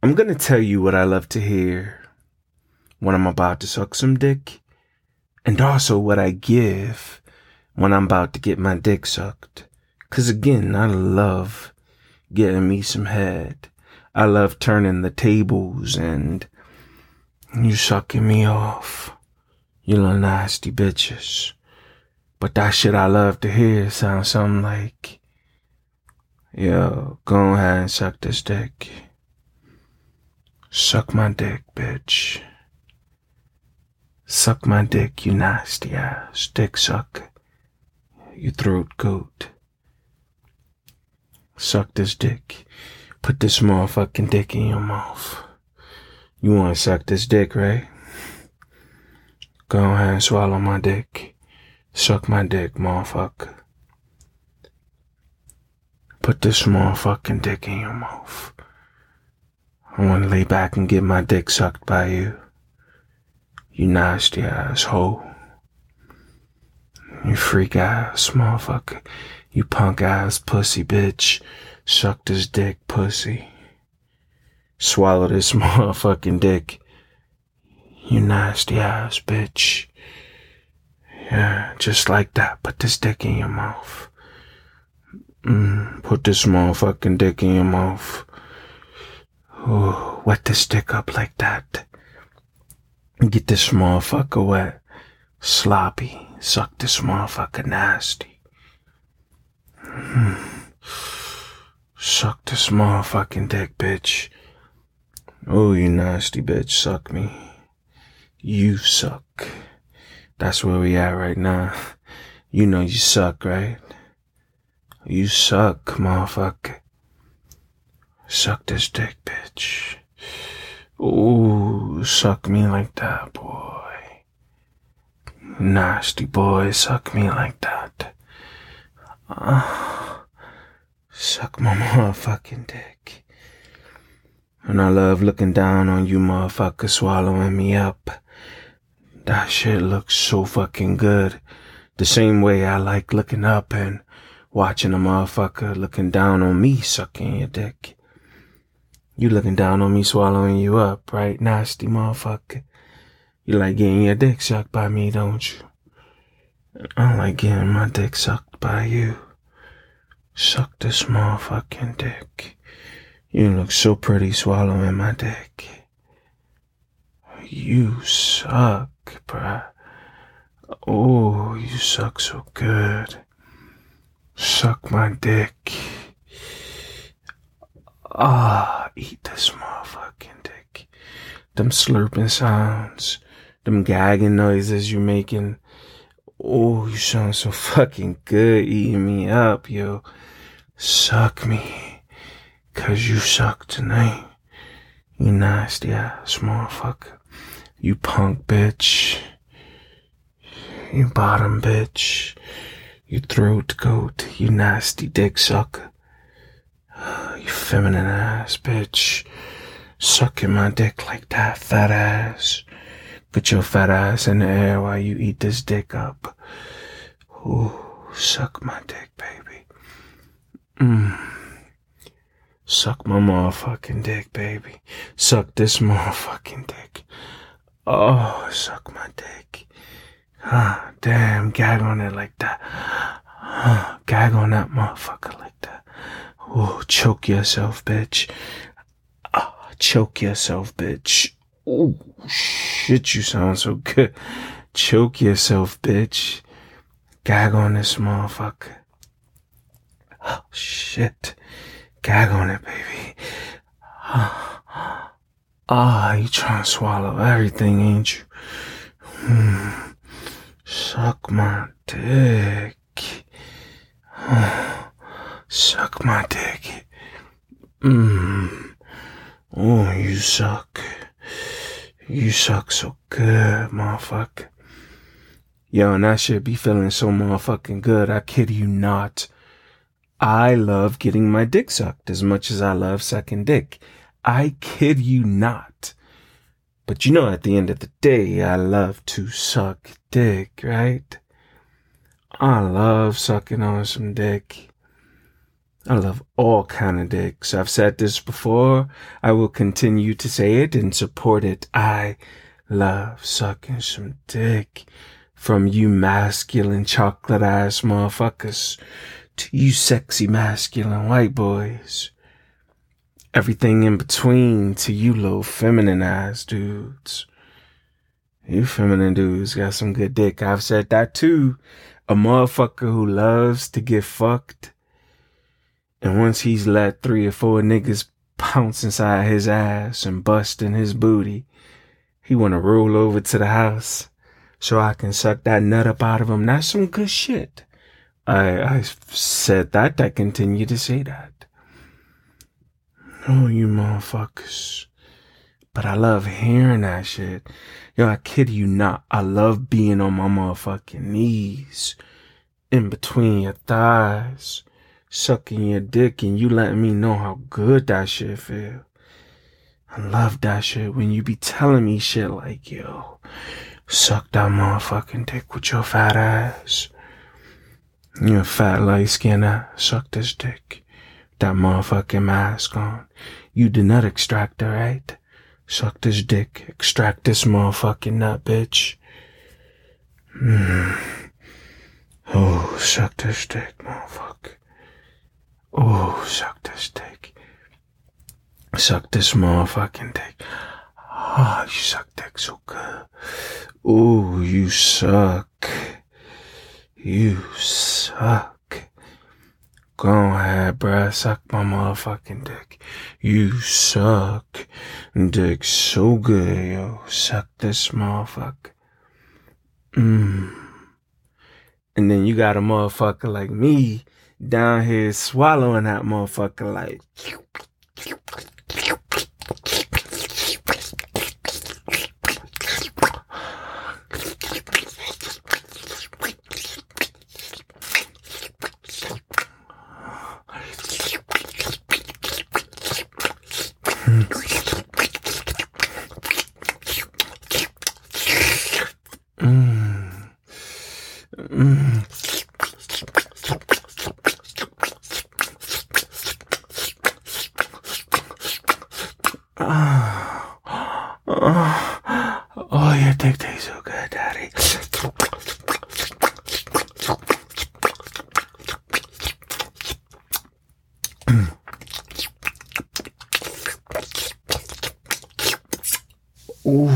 I'm gonna tell you what I love to hear when I'm about to suck some dick, and also what I give when I'm about to get my dick sucked. Cause again, I love getting me some head. I love turning the tables and you sucking me off. You little nasty bitches. But that shit I love to hear sounds something like, yo, go ahead and suck this dick. Suck my dick, bitch. Suck my dick, you nasty ass dick suck. You throat goat. Suck this dick. Put this motherfucking dick in your mouth. You wanna suck this dick, right? Go ahead and swallow my dick. Suck my dick, motherfucker. Put this motherfucking dick in your mouth. I wanna lay back and get my dick sucked by you. You nasty ass hoe. You freak ass motherfucker. You punk ass pussy bitch. Suck this dick, pussy. Swallow this motherfucking dick. You nasty ass bitch. Yeah, just like that. Put this dick in your mouth. Mm, put this motherfucking dick in your mouth. Ooh, wet this dick up like that. Get this motherfucker wet. Sloppy. Suck this motherfucker nasty. Mm. Suck this motherfucking dick, bitch. Oh, you nasty bitch. Suck me. You suck. That's where we at right now. You know you suck, right? You suck, motherfucker. Suck this dick, bitch. Ooh, suck me like that, boy. Nasty boy, suck me like that. Uh, suck my motherfucking dick. And I love looking down on you motherfuckers swallowing me up. That shit looks so fucking good. The same way I like looking up and watching a motherfucker looking down on me sucking your dick. You looking down on me swallowing you up, right? Nasty motherfucker. You like getting your dick sucked by me, don't you? I like getting my dick sucked by you. Suck this motherfucking dick. You look so pretty swallowing my dick. You suck, bruh. Oh, you suck so good. Suck my dick. Ah, eat this motherfucking dick. Them slurping sounds, them gagging noises you're making. Oh, you sound so fucking good eating me up, yo. Suck me. Cause you suck tonight. You nasty ass motherfucker. You punk bitch. You bottom bitch. You throat goat. You nasty dick sucker. You feminine ass bitch. Sucking my dick like that, fat ass. Put your fat ass in the air while you eat this dick up. Ooh, suck my dick, baby. Mmm. Suck my motherfucking dick, baby. Suck this motherfucking dick. Oh, suck my dick. Ah, damn, gag on it like that. Ah, gag on that motherfucker. Oh, choke yourself, bitch. Ah, choke yourself, bitch. Oh, shit, you sound so good. Choke yourself, bitch. Gag on this motherfucker. Oh, shit. Gag on it, baby. Ah, you trying to swallow everything, ain't you? Hmm. Suck my dick. Suck my dick. Mmm. Oh, you suck. You suck so good, motherfucker. Yo, and that should be feeling so motherfucking good. I kid you not. I love getting my dick sucked as much as I love sucking dick. I kid you not. But you know, at the end of the day, I love to suck dick, right? I love sucking on some dick. I love all dicks. I've said this before. I will continue to say it and support it. I love sucking some dick from you masculine chocolate ass motherfuckers to you sexy masculine white boys. Everything in between to you little feminine ass dudes. You feminine dudes got some good dick. I've said that too. A motherfucker who loves to get fucked. And once he's let three or four niggas pounce inside his ass and bust in his booty, he wanna roll over to the house so I can suck that nut up out of him. That's some good shit. I I said that. I continue to say that. Oh, you motherfuckers. But I love hearing that shit. Yo, I kid you not. I love being on my motherfucking knees. In between your thighs. Sucking your dick and you letting me know how good that shit feel. I love that shit when you be telling me shit like, yo, suck that motherfucking dick with your fat ass. You fat light skin ass, suck this dick. That motherfucking mask on. You the nut extractor, right? Suck this dick. Extract this motherfucking nut, bitch. Mm. Oh, suck this dick, motherfucker. Oh, suck this dick. Suck this motherfucking dick. Oh, you suck dick so good. Oh, you suck. You suck. Go ahead, bruh. Suck my motherfucking dick. You suck. Dick so good, yo. Suck this motherfucker. Mmm. And then you got a motherfucker like me down here swallowing that motherfucker like. Ooh.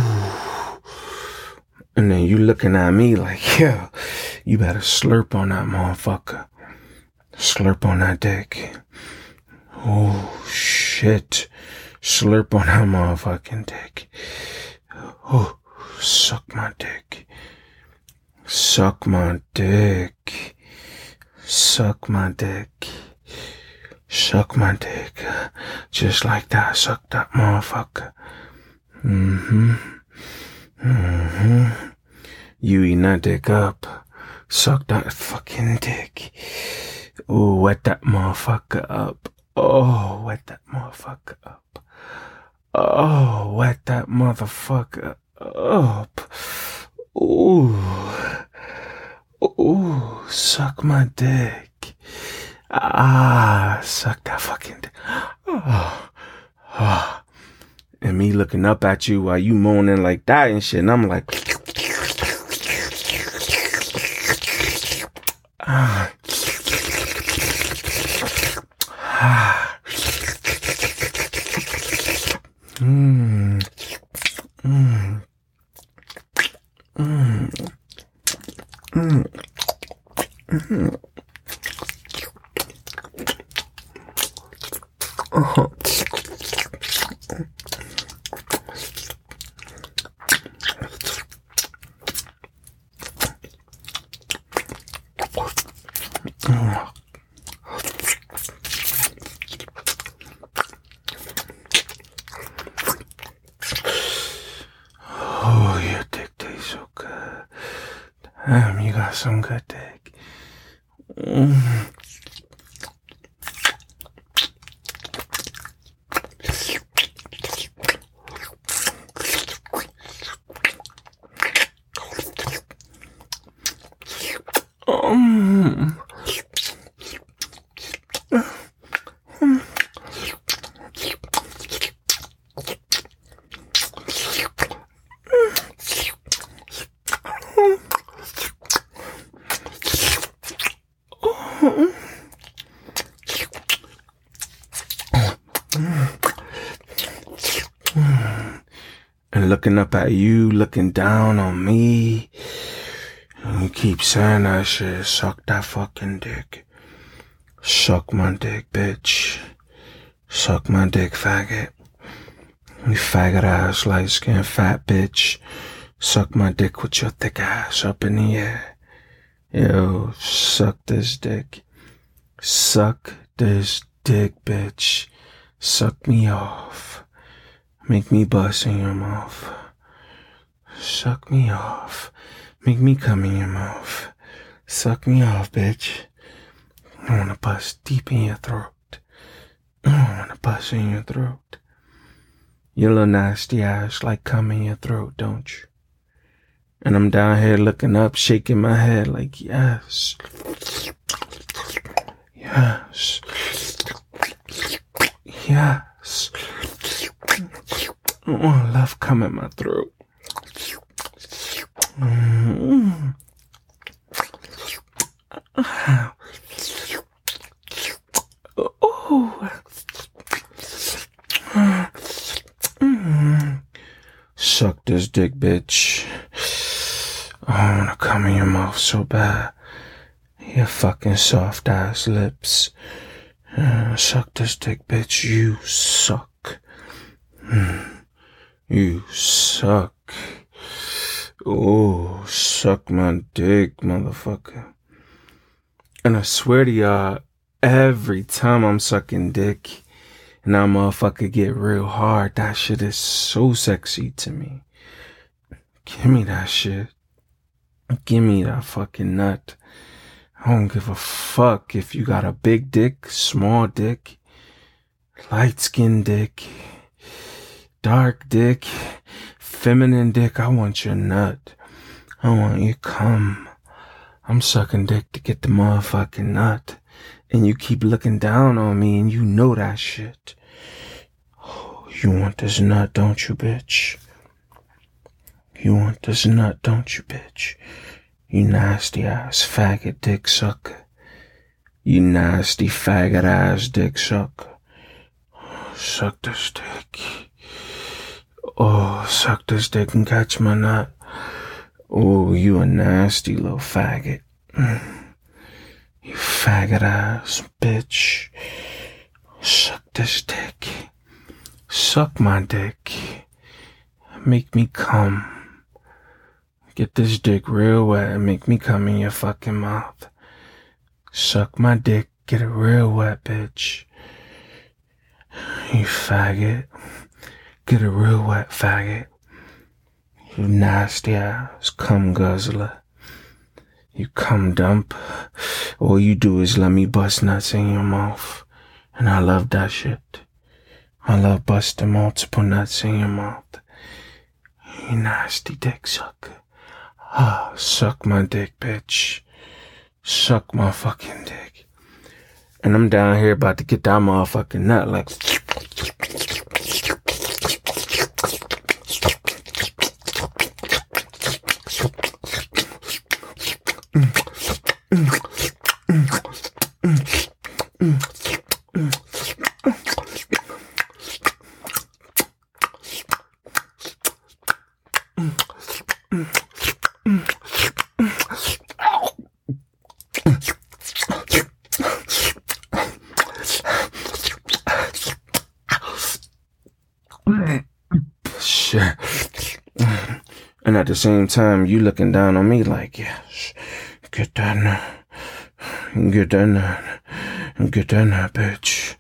And then you looking at me like, yeah, you better slurp on that motherfucker. Slurp on that dick. Oh, shit. Slurp on that motherfucking dick. Oh, suck my dick. Suck my dick. Suck my dick. Suck my dick. Just like that. Suck that motherfucker. Mm-hmm. Mm-hmm. You eat that dick up. Suck that fucking dick. Oh, wet that motherfucker up. Oh, wet that motherfucker up. Oh, wet that motherfucker up. Ooh. Ooh, suck my dick. Ah, suck that fucking dick. Oh, oh and me looking up at you while you moaning like that and shit. And I'm like, ah. ah. Uh-huh. Damn, you got some good Mm. And looking up at you, looking down on me. You keep saying that shit. Suck that fucking dick. Suck my dick, bitch. Suck my dick, faggot. You faggot ass, light skinned fat bitch. Suck my dick with your thick ass up in the air. Yo, suck this dick. Suck this dick, bitch. Suck me off. Make me bust in your mouth. Suck me off. Make me come in your mouth. Suck me off, bitch. I wanna bust deep in your throat. I wanna bust in your throat. Your little nasty ass like come in your throat, don't you? And I'm down here looking up, shaking my head like, yes. Yes. Yes. Oh, love come in my throat. Mm. Oh. Mm. Suck this dick, bitch. I wanna come in your mouth so bad. Your fucking soft ass lips. Uh, suck this dick, bitch. You suck. Mm. You suck. Oh, suck my dick, motherfucker. And I swear to y'all, every time I'm sucking dick and that motherfucker get real hard, that shit is so sexy to me. Give me that shit. Give me that fucking nut. I don't give a fuck if you got a big dick, small dick, light skinned dick, dark dick, feminine dick. I want your nut. I want you come. I'm sucking dick to get the motherfucking nut. And you keep looking down on me and you know that shit. Oh, you want this nut, don't you, bitch? You want this nut, don't you, bitch? You nasty ass faggot dick sucker. You nasty faggot ass dick sucker. Suck this dick. Oh, suck this dick and catch my nut. Oh, you a nasty little faggot. Mm. You faggot ass bitch. Suck this dick. Suck my dick. Make me come. Get this dick real wet and make me come in your fucking mouth. Suck my dick, get it real wet, bitch. You faggot. Get it real wet, faggot. You nasty ass cum guzzler. You cum dump. All you do is let me bust nuts in your mouth. And I love that shit. I love busting multiple nuts in your mouth. You nasty dick sucker. Suck my dick, bitch. Suck my fucking dick. And I'm down here about to get that motherfucking nut like. Shit. And at the same time, you looking down on me like, yes, get that nut. Get that nut. Get that nut, bitch.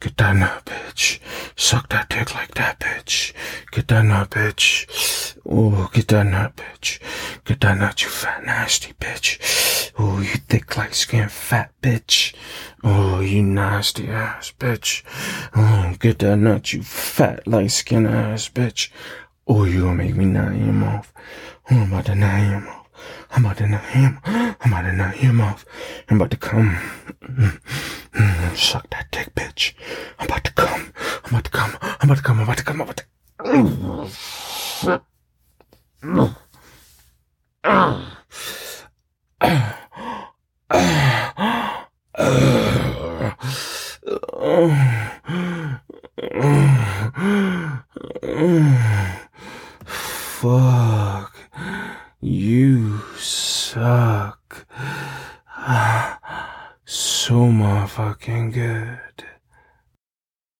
Get that nut, bitch. Suck that dick like that, bitch. Get that nut, bitch. Oh, get that nut, bitch. Get that nut, you fat nasty bitch. Oh, you thick light skin fat bitch. Oh, you nasty ass bitch. Oh, get that nut, you fat light skin ass bitch. Oh, you gonna make me nut him off. Oh, I'm about to nut your mouth. I'm about to nut him. I'm about to nut him off. I'm about to come. Suck that dick, bitch. I'm about to come. I'm about to come. I'm about to come. I'm about to come. I'm about to.